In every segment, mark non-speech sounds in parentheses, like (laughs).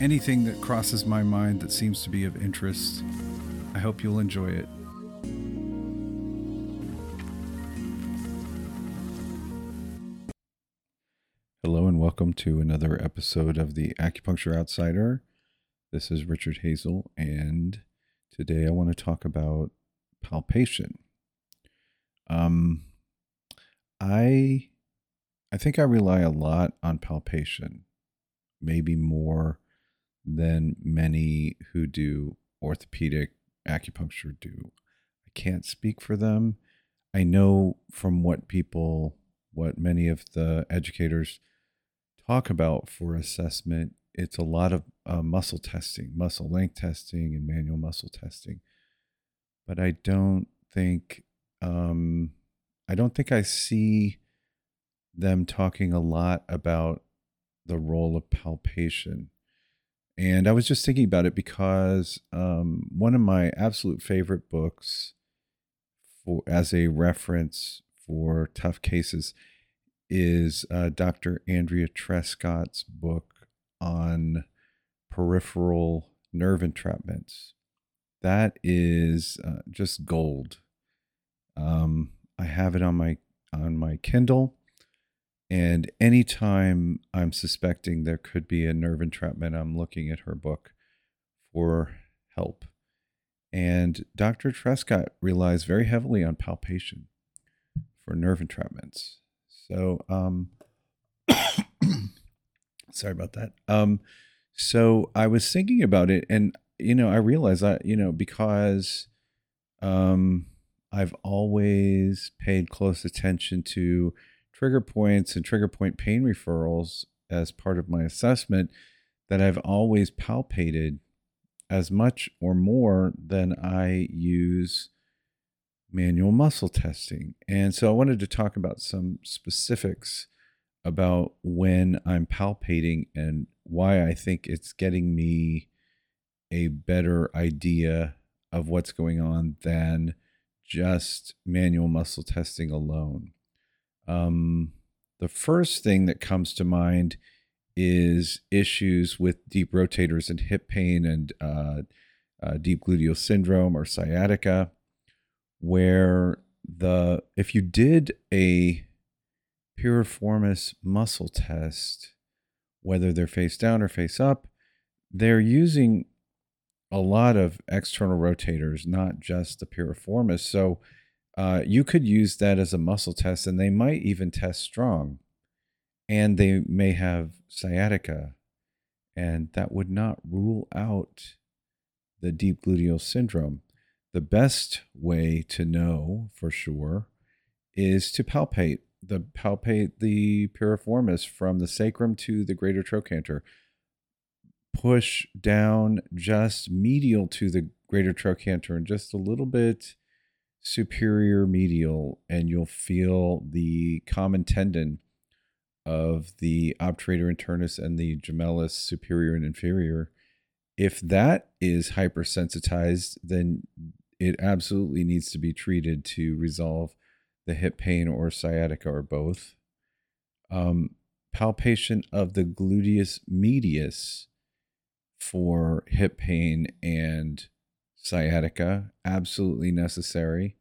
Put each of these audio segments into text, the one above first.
anything that crosses my mind that seems to be of interest. I hope you'll enjoy it. Hello, and welcome to another episode of the Acupuncture Outsider. This is Richard Hazel, and today I want to talk about palpation. Um, I I think I rely a lot on palpation, maybe more than many who do orthopedic acupuncture do. I can't speak for them. I know from what people, what many of the educators talk about for assessment, it's a lot of uh, muscle testing, muscle length testing, and manual muscle testing. But I don't think, um, I don't think I see them talking a lot about the role of palpation and I was just thinking about it because um, one of my absolute favorite books for as a reference for tough cases is uh, Dr. Andrea Trescot's book on peripheral nerve entrapments. That is uh, just gold. Um, I have it on my on my Kindle and anytime I'm suspecting there could be a nerve entrapment, I'm looking at her book for help. And Dr. Trescot relies very heavily on palpation for nerve entrapments. So, um, (coughs) sorry about that. Um, so I was thinking about it, and you know, I realized that you know because um, I've always paid close attention to trigger points and trigger point pain referrals as part of my assessment that I've always palpated as much or more than I use manual muscle testing. And so I wanted to talk about some specifics about when I'm palpating and why I think it's getting me a better idea of what's going on than just manual muscle testing alone. Um, the first thing that comes to mind is issues with deep rotators and hip pain and uh, uh, deep gluteal syndrome or sciatica, where the if you did a piriformis muscle test, whether they're face down or face up, they're using a lot of external rotators, not just the piriformis. So uh, you could use that as a muscle test, and they might even test strong, and they may have sciatica, and that would not rule out the deep gluteal syndrome. The best way to know for sure is to palpate the palpate the piriformis from the sacrum to the greater trochanter. Push down just medial to the greater trochanter and just a little bit superior medial and you'll feel the common tendon of the obturator internus and the gemellus superior and inferior. If that is hypersensitized, then it absolutely needs to be treated to resolve the hip pain or sciatica or both. Um, palpation of the gluteus medius for hip pain and sciatica, absolutely necessary.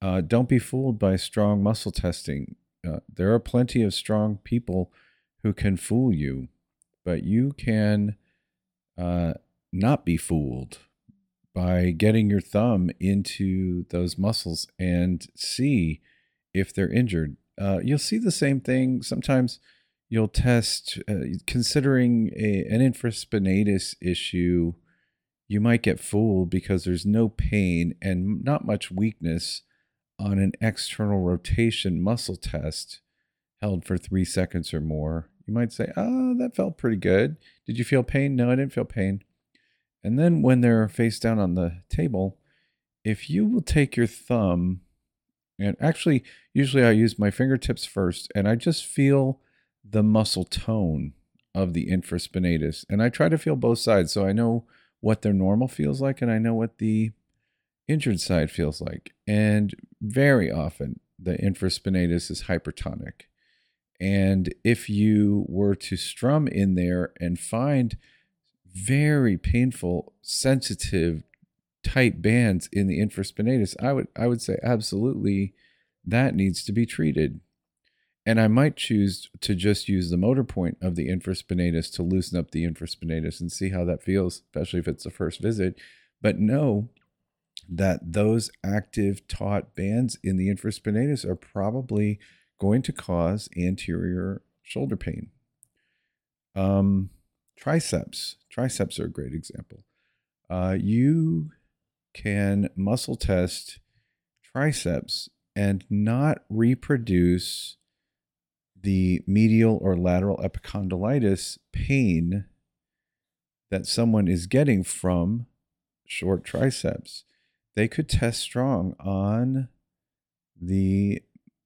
Uh, don't be fooled by strong muscle testing. Uh, there are plenty of strong people who can fool you, but you can uh, not be fooled by getting your thumb into those muscles and see if they're injured. Uh, you'll see the same thing sometimes. You'll test, uh, considering a, an infraspinatus issue you might get fooled because there's no pain and not much weakness on an external rotation muscle test held for three seconds or more. You might say, Oh, that felt pretty good. Did you feel pain? No, I didn't feel pain. And then when they're face down on the table, if you will take your thumb and actually, usually I use my fingertips first and I just feel the muscle tone of the infraspinatus. And I try to feel both sides so I know what their normal feels like and I know what the injured side feels like. And very often, the infraspinatus is hypertonic. And if you were to strum in there and find very painful, sensitive, tight bands in the infraspinatus, I would I would say absolutely that needs to be treated. And I might choose to just use the motor point of the infraspinatus to loosen up the infraspinatus and see how that feels, especially if it's the first visit. But know that those active taut bands in the infraspinatus are probably going to cause anterior shoulder pain. Um, triceps. Triceps are a great example. Uh, you can muscle test triceps and not reproduce the medial or lateral epicondylitis pain that someone is getting from short triceps. They could test strong on the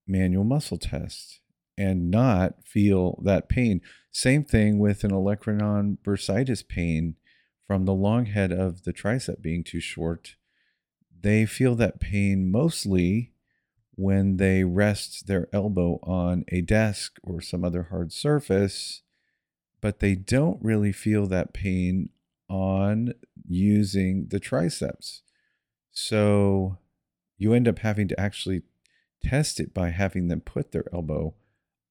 manual muscle test and not feel that pain. Same thing with an olecranon bursitis pain from the long head of the tricep being too short. They feel that pain mostly when they rest their elbow on a desk or some other hard surface, but they don't really feel that pain on using the triceps. So you end up having to actually test it by having them put their elbow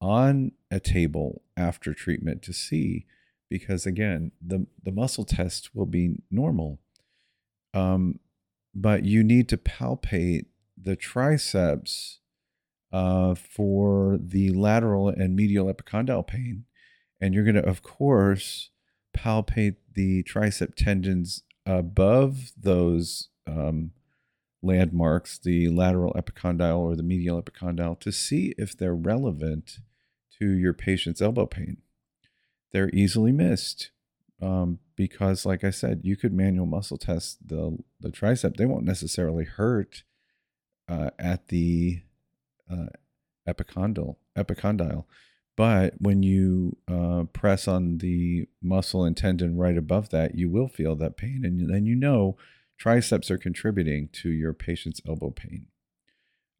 on a table after treatment to see because again the the muscle test will be normal um, but you need to palpate the triceps uh, for the lateral and medial epicondyle pain and you're going to of course palpate the tricep tendons above those um, landmarks, the lateral epicondyle or the medial epicondyle, to see if they're relevant to your patient's elbow pain. They're easily missed um, because, like I said, you could manual muscle test the, the tricep. They won't necessarily hurt uh, at the uh, epicondyle, epicondyle. But when you uh, press on the muscle and tendon right above that, you will feel that pain. And then you know triceps are contributing to your patient's elbow pain.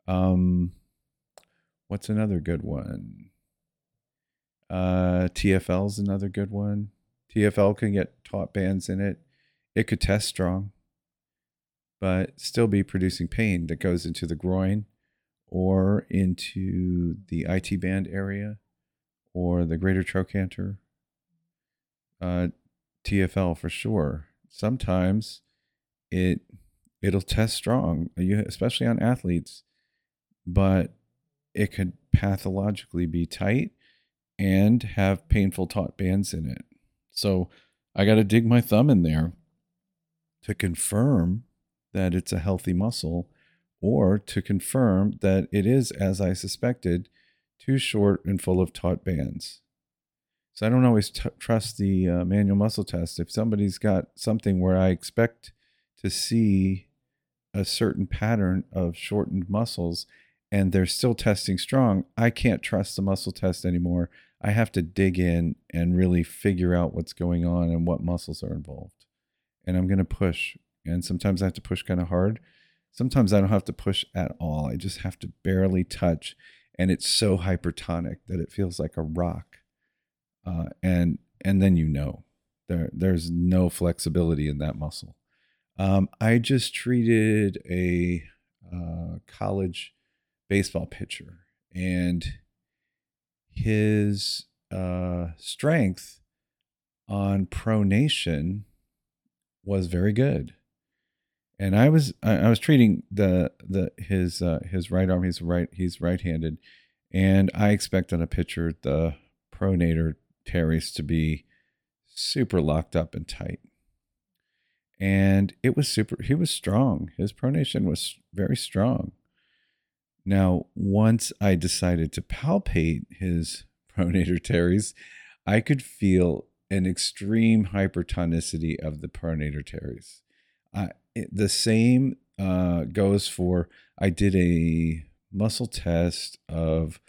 Um, what's another good one? Uh, TFL is another good one. TFL can get taut bands in it. It could test strong, but still be producing pain that goes into the groin or into the IT band area or the greater trochanter. Uh, TFL for sure. Sometimes it it'll test strong, especially on athletes, but it could pathologically be tight and have painful taut bands in it. So I got to dig my thumb in there to confirm that it's a healthy muscle or to confirm that it is, as I suspected, too short and full of taut bands. So I don't always t- trust the uh, manual muscle test. If somebody's got something where I expect to see a certain pattern of shortened muscles and they're still testing strong, I can't trust the muscle test anymore. I have to dig in and really figure out what's going on and what muscles are involved. And I'm going to push. And sometimes I have to push kind of hard. Sometimes I don't have to push at all. I just have to barely touch. And it's so hypertonic that it feels like a rock. Uh, and and then you know there there's no flexibility in that muscle. Um, I just treated a uh, college baseball pitcher, and his uh, strength on pronation was very good. And I was I, was treating the the his uh, his right arm. He's right he's right handed, and I expect on a pitcher the pronator teres to be super locked up and tight and it was super he was strong his pronation was very strong now once i decided to palpate his (laughs) pronator teres i could feel an extreme hypertonicity of the pronator teres. Uh, the same uh, goes for I did a muscle test of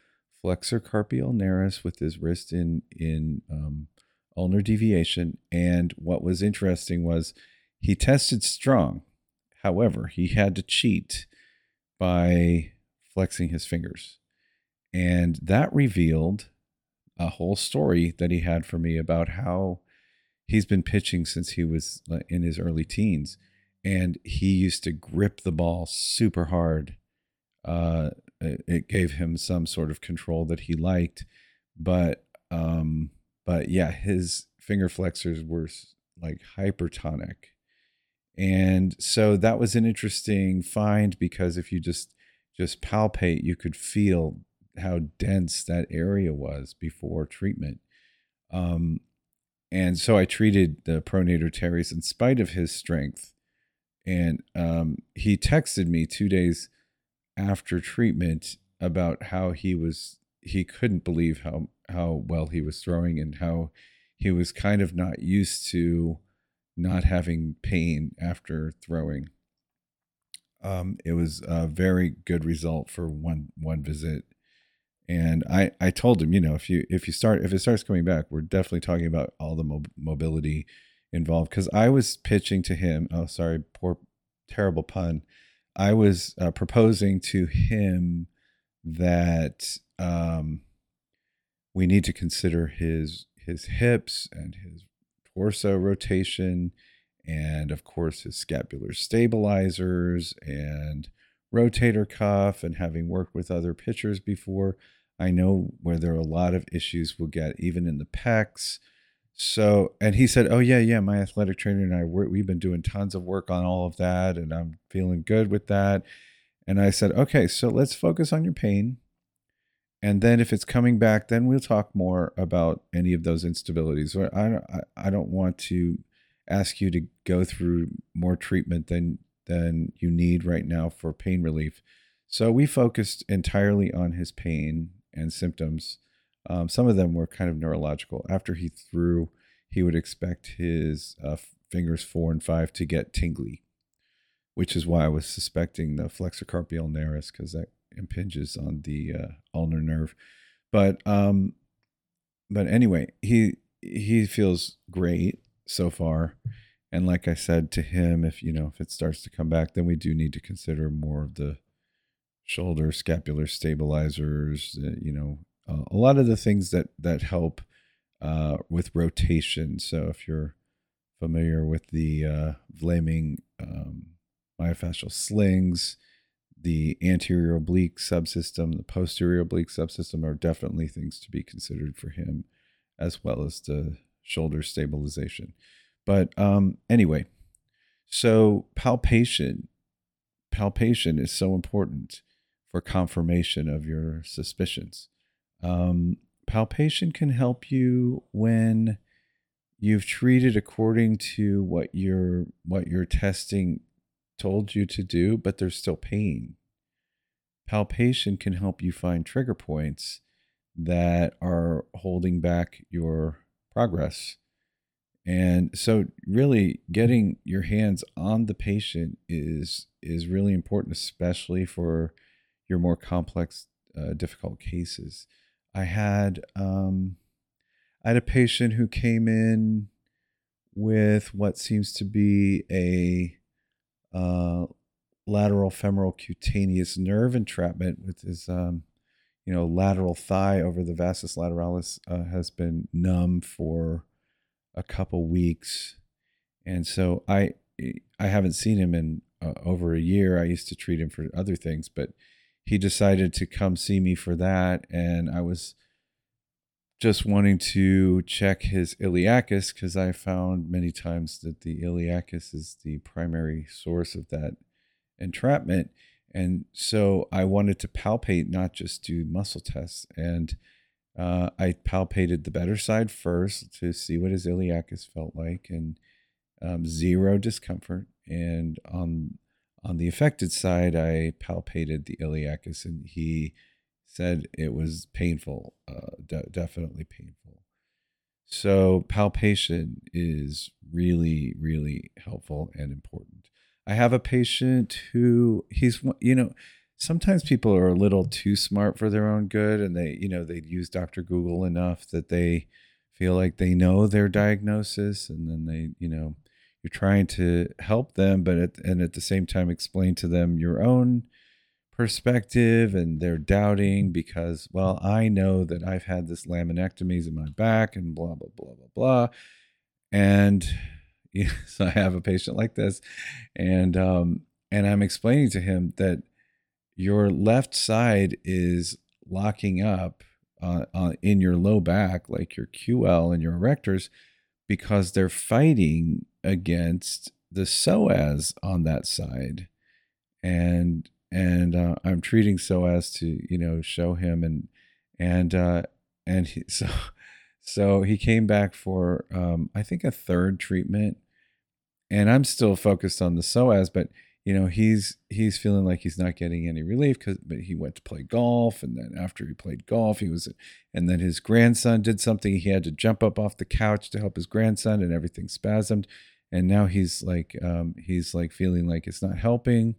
flexor carpi ulnaris with his wrist in in um, ulnar deviation, and what was interesting was he tested strong. However, he had to cheat by flexing his fingers, and that revealed a whole story that he had for me about how he's been pitching since he was uh, in his early teens and he used to grip the ball super hard. Uh, it gave him some sort of control that he liked, but um, but yeah, his finger flexors were like hypertonic, and so that was an interesting find because if you just just palpate, you could feel how dense that area was before treatment. Um, and so I treated the pronator teres in spite of his strength and um, he texted me two days after treatment about how he was he couldn't believe how how well he was throwing and how he was kind of not used to not having pain after throwing. Um, it was a very good result for one one visit, and I I told him, you know, if you if you start if it starts coming back, we're definitely talking about all the mo- mobility involved because I was pitching to him. Oh, sorry, poor terrible pun. I was uh, proposing to him that um, we need to consider his his hips and his torso rotation, and of course his scapular stabilizers and rotator cuff. And having worked with other pitchers before, I know where there are a lot of issues we'll get even in the pecs so, and he said, "Oh yeah, yeah, my athletic trainer and I we've been doing tons of work on all of that, and I'm feeling good with that." And I said, "Okay, so let's focus on your pain, and then if it's coming back, then we'll talk more about any of those instabilities. I don't, I, I don't want to ask you to go through more treatment than than you need right now for pain relief." So we focused entirely on his pain and symptoms um, some of them were kind of neurological. After he threw, he would expect his uh, fingers four and five to get tingly, which is why I was suspecting the flexor carpi ulnaris because that impinges on the uh, ulnar nerve. But um, but anyway, he he feels great so far. And like I said to him, if you know if it starts to come back, then we do need to consider more of the shoulder scapular stabilizers, uh, you know, uh, a lot of the things that that help uh, with rotation. So if you're familiar with the uh, um, myofascial slings, the anterior oblique subsystem, the posterior oblique subsystem are definitely things to be considered for him, as well as the shoulder stabilization. But um, anyway, so palpation, palpation is so important for confirmation of your suspicions. Um, palpation can help you when you've treated according to what your what your testing told you to do, but there's still pain. Palpation can help you find trigger points that are holding back your progress. And so really getting your hands on the patient is is really important especially for your more complex uh, difficult cases. I had um, I had a patient who came in with what seems to be a uh, lateral femoral cutaneous nerve entrapment with his um, you know lateral thigh over the vastus lateralis uh, has been numb for a couple weeks. And so i i haven't seen him in uh, over a year. I used to treat him for other things but he decided to come see me for that. And I was just wanting to check his iliacus because I found many times that the iliacus is the primary source of that entrapment. And so I wanted to palpate, not just do muscle tests. And uh, I palpated the better side first to see what his iliacus felt like, and um, zero discomfort. And on on the affected side, I palpated the iliacus, and he said it was painful, uh, de- definitely painful. So palpation is really, really helpful and important. I have a patient who he's, you know, sometimes people are a little too smart for their own good and they, you know, they use Dr. Google enough that they feel like they know their diagnosis and then they, you know, you're trying to help them, but at, and at the same time explain to them your own perspective and they're doubting because, well, I know that I've had this laminectomies in my back and blah, blah, blah, blah, blah. And (laughs) yes, I have a patient like this. And, um, and I'm explaining to him that your left side is locking up uh, uh, in your low back, like your QL and your erectors, because they're fighting against the psoas on that side. And and uh, I'm treating so as to you know show him and and uh, and he, (laughs) so so he came back for um, I think a third treatment, and I'm still focused on the psoas, but you know he's he's feeling like he's not getting any relief because but he went to play golf and then after he played golf he was and then his grandson did something. He had to jump up off the couch to help his grandson and everything spasmed and now he's like um, he's like feeling like it's not helping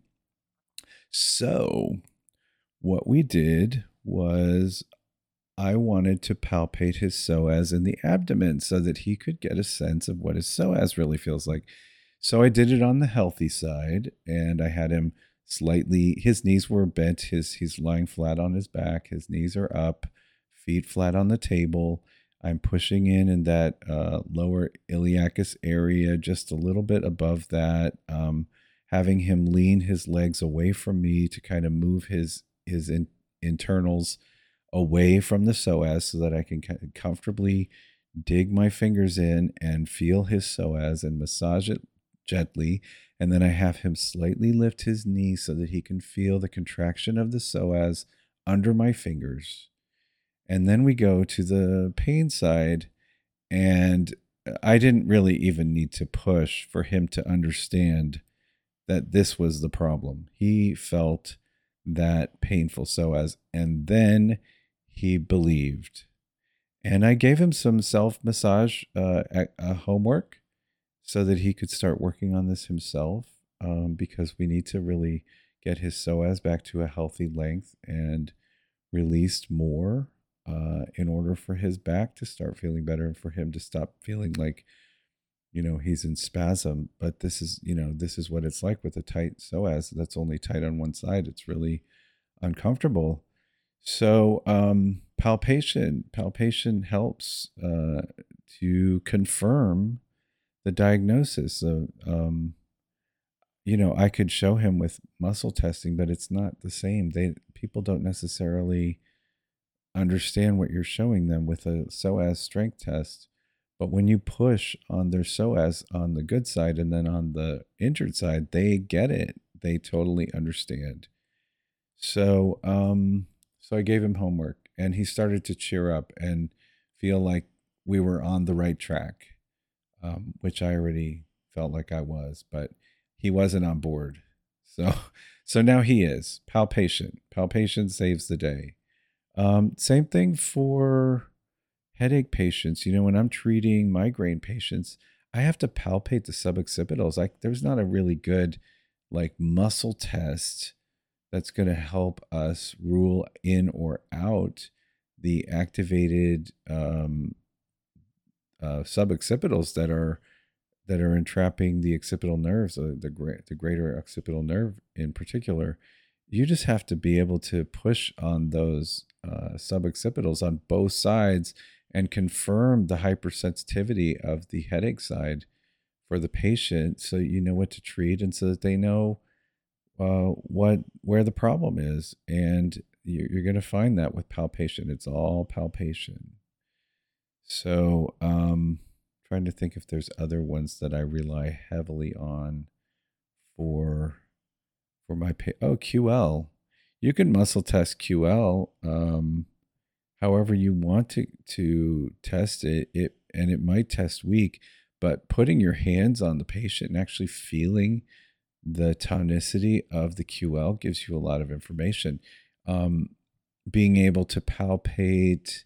so, what we did was I wanted to palpate his psoas in the abdomen so that he could get a sense of what his psoas really feels like. So, I did it on the healthy side and I had him slightly, his knees were bent, his, he's lying flat on his back, his knees are up, feet flat on the table. I'm pushing in in that uh, lower iliacus area, just a little bit above that. Um, having him lean his legs away from me to kind of move his his in, internals away from the psoas so that I can comfortably dig my fingers in and feel his psoas and massage it gently. And then I have him slightly lift his knee so that he can feel the contraction of the psoas under my fingers. And then we go to the pain side. And I didn't really even need to push for him to understand that this was the problem. He felt that painful psoas, and then he believed. And I gave him some self massage uh, uh, homework so that he could start working on this himself um, because we need to really get his psoas back to a healthy length and released more uh, in order for his back to start feeling better and for him to stop feeling like you know he's in spasm but this is you know this is what it's like with a tight psoas that's only tight on one side. It's really uncomfortable. So um palpation palpation helps uh to confirm the diagnosis of um you know i could show him with muscle testing but it's not the same. They people don't necessarily understand what you're showing them with a psoas strength test but when you push on their psoas on the good side and then on the injured side, they get it. They totally understand. So, um, so I gave him homework, and he started to cheer up and feel like we were on the right track, um, which I already felt like I was, but he wasn't on board. So, (laughs) so now he is palpation. Palpation saves the day. Um, same thing for headache patients, you know, when I'm treating migraine patients, I have to palpate the suboccipitals. Like there's not a really good like muscle test that's going to help us rule in or out the activated um, uh, suboccipitals that are that are entrapping the occipital nerves, uh, the great the greater occipital nerve in particular. You just have to be able to push on those uh, suboccipitals on both sides and confirm the hypersensitivity of the headache side for the patient so you know what to treat and so that they know uh, what where the problem is. And you're, you're going to find that with palpation. It's all palpation. So um trying to think if there's other ones that i rely heavily on for for my pa- oh ql you can muscle test ql um however you want to to test it it and it might test weak but putting your hands on the patient and actually feeling the tonicity of the ql gives you a lot of information. Um, being able to palpate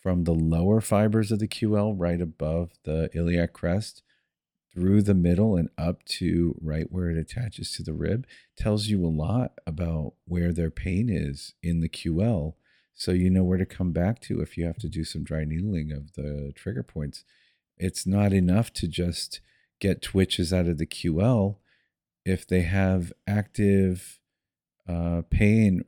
from the lower fibers of the QL right above the iliac crest through the middle and up to right where it attaches to the rib tells you a lot about where their pain is in the QL. So you know where to come back to if you have to do some dry needling of the trigger points. It's not enough to just get twitches out of the QL. If they have active uh, pain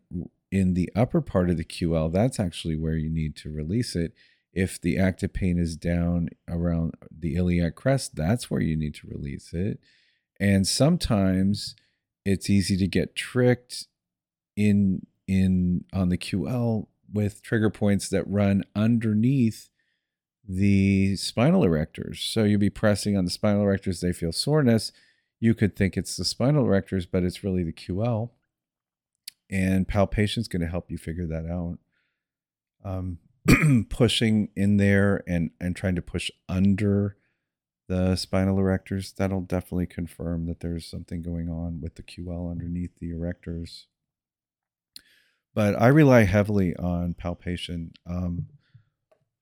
in the upper part of the QL, that's actually where you need to release it if the active pain is down around the iliac crest, that's where you need to release it. And sometimes it's easy to get tricked in in on the QL with trigger points that run underneath the spinal erectors. So you'll be pressing on the spinal erectors, they feel soreness. You could think it's the spinal erectors, but it's really the QL. And palpation is going to help you figure that out. Um, (clears throat) pushing in there and and trying to push under the spinal erectors that'll definitely confirm that there's something going on with the QL underneath the erectors. But I rely heavily on palpation um,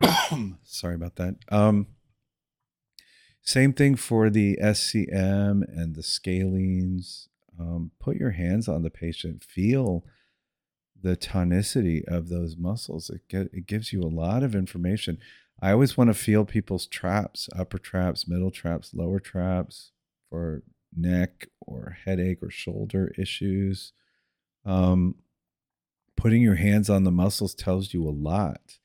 (coughs) sorry about that. Um, same thing for the SCM and the scalenes um, put your hands on the patient. Feel the tonicity of those muscles. It get, it gives you a lot of information. I always want to feel people's traps, upper traps, middle traps, lower traps for neck or headache or shoulder issues. Um, putting your hands on the muscles tells you a lot.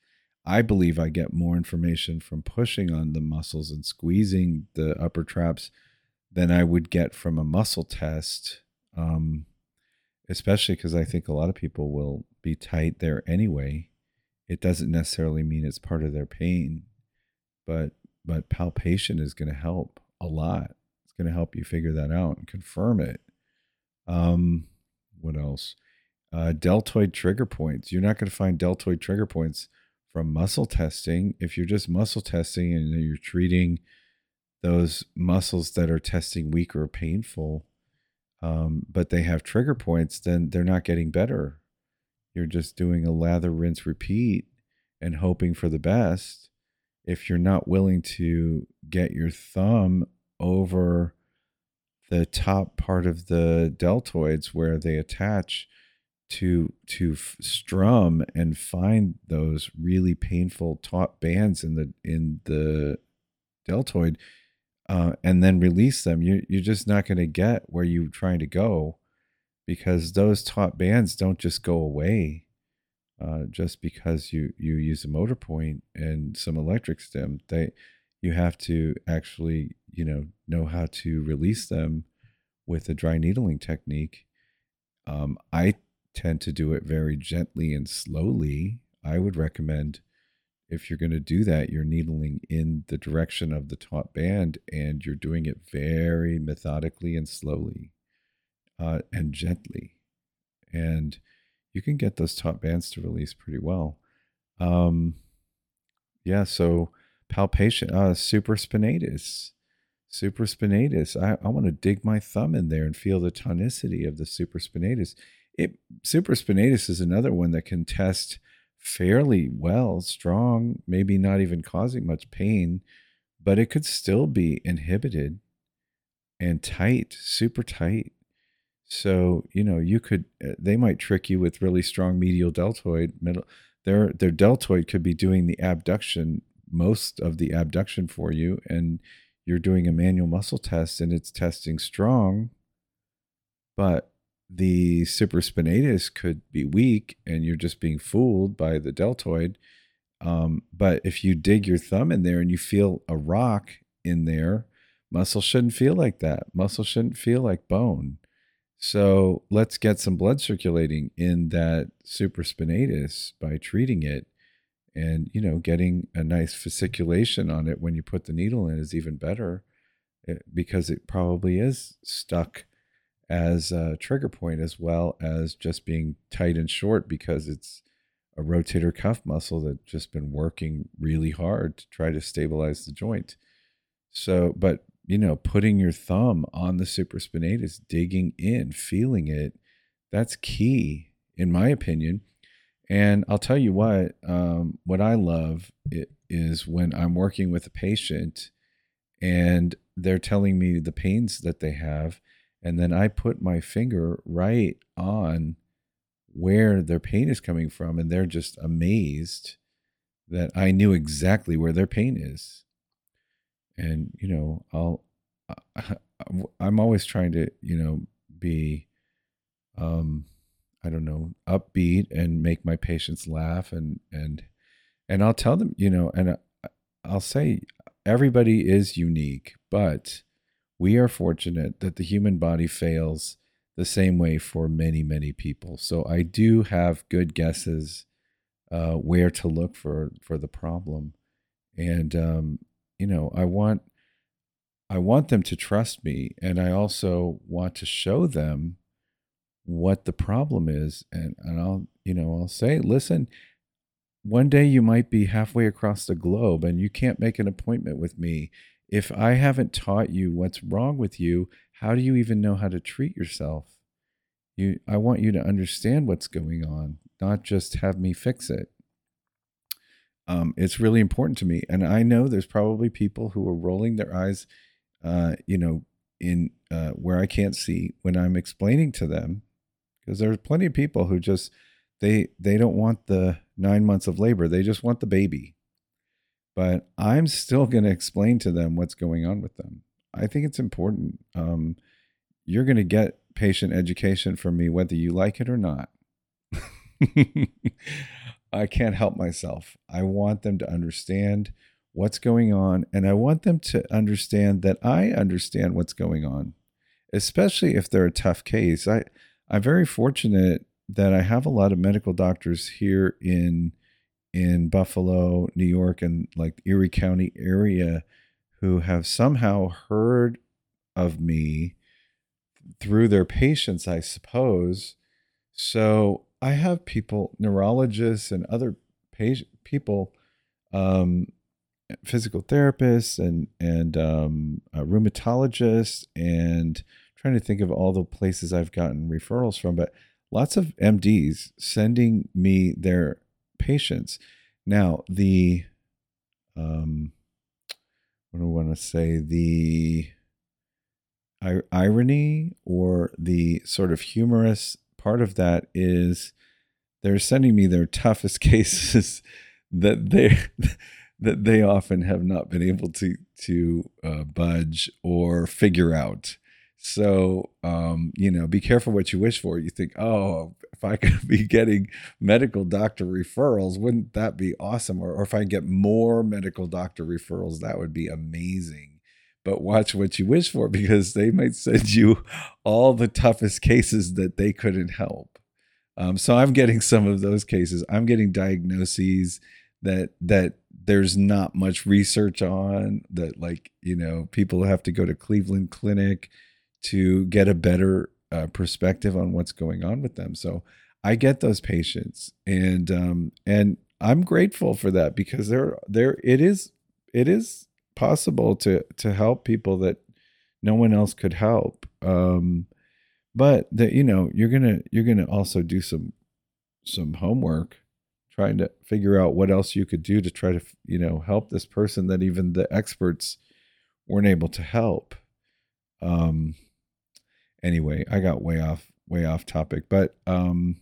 I believe I get more information from pushing on the muscles and squeezing the upper traps than I would get from a muscle test. Um, especially because I think a lot of people will be tight there anyway. It doesn't necessarily mean it's part of their pain, but but palpation is going to help a lot. It's going to help you figure that out and confirm it. Um, what else? Uh, deltoid trigger points. You're not going to find deltoid trigger points from muscle testing. If you're just muscle testing and you're treating those muscles that are testing weak or painful, um, but they have trigger points, then they're not getting better. You're just doing a lather, rinse, repeat and hoping for the best. If you're not willing to get your thumb over the top part of the deltoids where they attach to to strum and find those really painful taut bands in the in the deltoid uh, and then release them, you, you're just not going to get where you're trying to go because those taut bands don't just go away uh, just because you, you use a motor point and some electric stem. They, you have to actually, you know, know how to release them with a dry needling technique. Um, I tend to do it very gently and slowly. I would recommend if you're going to do that, you're needling in the direction of the taut band and you're doing it very methodically and slowly uh, and gently. And you can get those taut bands to release pretty well. Um, yeah, so palpation, uh, supraspinatus. Supraspinatus. I, I want to dig my thumb in there and feel the tonicity of the supraspinatus. It supraspinatus is another one that can test fairly well, strong, maybe not even causing much pain, but it could still be inhibited and tight, super tight. So, you know, you could uh, they might trick you with really strong medial deltoid middle their their deltoid could be doing the abduction most of the abduction for you and you're doing a manual muscle test and it's testing strong but the supraspinatus could be weak and you're just being fooled by the deltoid. Um, but if you dig your thumb in there and you feel a rock in there, muscle shouldn't feel like that. Muscle shouldn't feel like bone. So let's get some blood circulating in that supraspinatus by treating it. And, you know, getting a nice fasciculation on it when you put the needle in is even better eh, because it probably is stuck as a trigger point as well as just being tight and short because it's a rotator cuff muscle that's just been working really hard to try to stabilize the joint. So, but you know, putting your thumb on the supraspinatus, digging in, feeling it, that's key in my opinion. And I'll tell you what, um, what I love is when I'm working with a patient and they're telling me the pains that they have. And then I put my finger right on where their pain is coming from. And they're just amazed that I knew exactly where their pain is. And, you know, I'll, (laughs) I'm always trying to, you know, be, um, I don't know, upbeat and make my patients laugh and and and I'll tell them, you know, and I'll say everybody is unique, but we are fortunate that the human body fails the same way for many many people. So I do have good guesses uh, where to look for for the problem, and um, you know, I want I want them to trust me, and I also want to show them what the problem is and, and I'll you know I'll say listen one day you might be halfway across the globe and you can't make an appointment with me if I haven't taught you what's wrong with you how do you even know how to treat yourself? You I want you to understand what's going on not just have me fix it. Um, it's really important to me and I know there's probably people who are rolling their eyes uh, you know in uh, where I can't see when I'm explaining to them because there's plenty of people who just they they don't want the nine months of labor they just want the baby but i'm still going to explain to them what's going on with them. I think it's important um, you're going to get patient education from me whether you like it or not. (laughs) I can't help myself. I want them to understand what's going on and i want them to understand that i understand what's going on especially if they're a tough case. I I'm very fortunate that I have a lot of medical doctors here in in Buffalo, New York, and like Erie County area who have somehow heard of me through their patients, I suppose. So I have people, neurologists and other patient people, um, physical therapists and and um, rheumatologists and trying to think of all the places I've gotten referrals from, but lots of MDs sending me their patients. Now, the um, what do I want to say? The irony or the sort of humorous part of that is they're sending me their toughest (laughs) cases that they that they often have not been able to to uh, budge or figure out. So, um, you know, be careful what you wish for. You think, oh, if I (laughs) could be getting medical doctor referrals, wouldn't that be awesome? Or, or if I get more medical doctor referrals, that would be amazing. But watch what you wish for (laughs) because they might send you all the toughest cases that they couldn't help. Um, so I'm getting some of those cases. I'm getting diagnoses that that there's not much research on that like you know people have to go to cleveland clinic to get a better uh, perspective on what's going on with them. So I get those patients, and um, and I'm grateful for that because there there it is it is possible to to help people that no one else could help. Um, but that you know you're gonna you're gonna also do some some homework trying to figure out what else you could do to try to you know help this person that even the experts weren't able to help um anyway, I got way off way off topic, but um,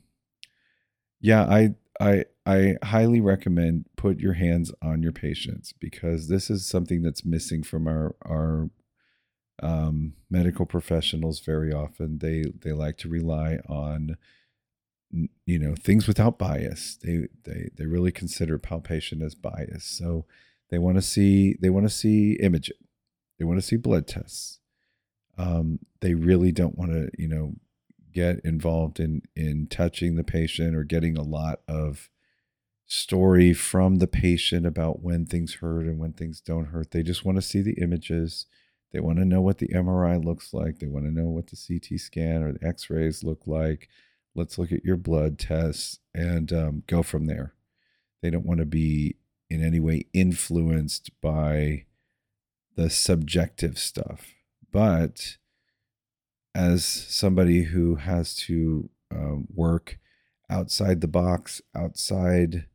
yeah, I I I highly recommend put your hands on your patients because this is something that's missing from our our um, medical professionals very often. They they like to rely on you know things without bias. They they they really consider palpation as bias. So they want to see they want to see imaging. They want to see blood tests um, they really don't want to, you know, get involved in in touching the patient or getting a lot of story from the patient about when things hurt and when things don't hurt. They just want to see the images. They want to know what the MRI looks like. They want to know what the CT scan or the X rays look like. Let's look at your blood tests and um, go from there. They don't want to be in any way influenced by the subjective stuff. But as somebody who has to um, work outside the box, outside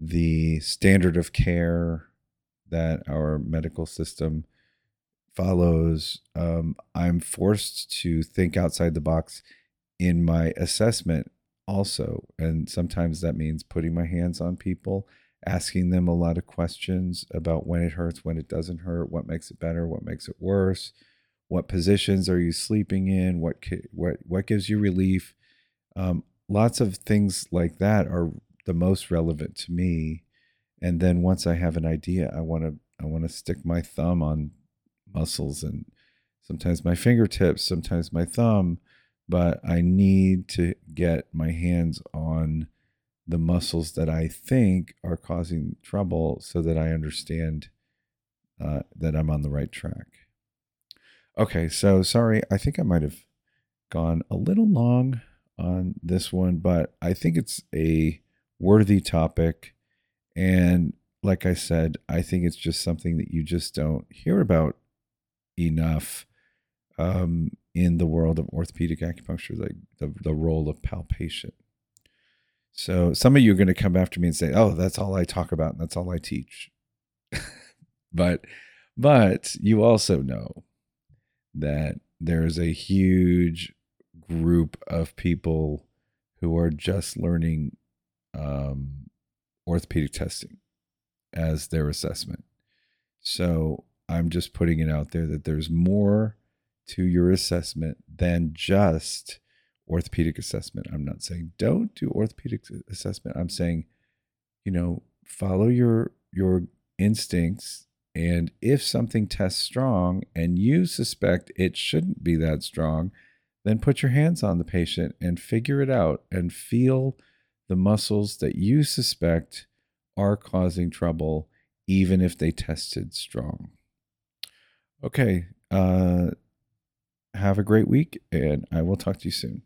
the standard of care that our medical system follows. Um, I'm forced to think outside the box in my assessment also. And sometimes that means putting my hands on people, asking them a lot of questions about when it hurts, when it doesn't hurt, what makes it better, what makes it worse, what positions are you sleeping in, what what what gives you relief. Um, lots of things like that are the most relevant to me. And then once I have an idea, I want to I want to stick my thumb on muscles and sometimes my fingertips, sometimes my thumb, but I need to get my hands on the muscles that I think are causing trouble so that I understand uh, that I'm on the right track. Okay, so sorry, I think I might have gone a little long on this one, but I think it's a worthy topic. And like I said, I think it's just something that you just don't hear about enough um, in the world of orthopedic acupuncture, like the, the role of palpation. So some of you are going to come after me and say, "Oh, that's all I talk about, and that's all I teach." (laughs) but, but you also know that there is a huge group of people who are just learning um, orthopedic testing as their assessment. So I'm just putting it out there that there's more to your assessment than just orthopedic assessment. I'm not saying don't do orthopedic assessment. I'm saying, you know, follow your your instincts and if something tests strong and you suspect it shouldn't be that strong, then put your hands on the patient and figure it out and feel the muscles that you suspect are causing trouble, even if they tested strong. Okay. Uh, have a great week, and I will talk to you soon.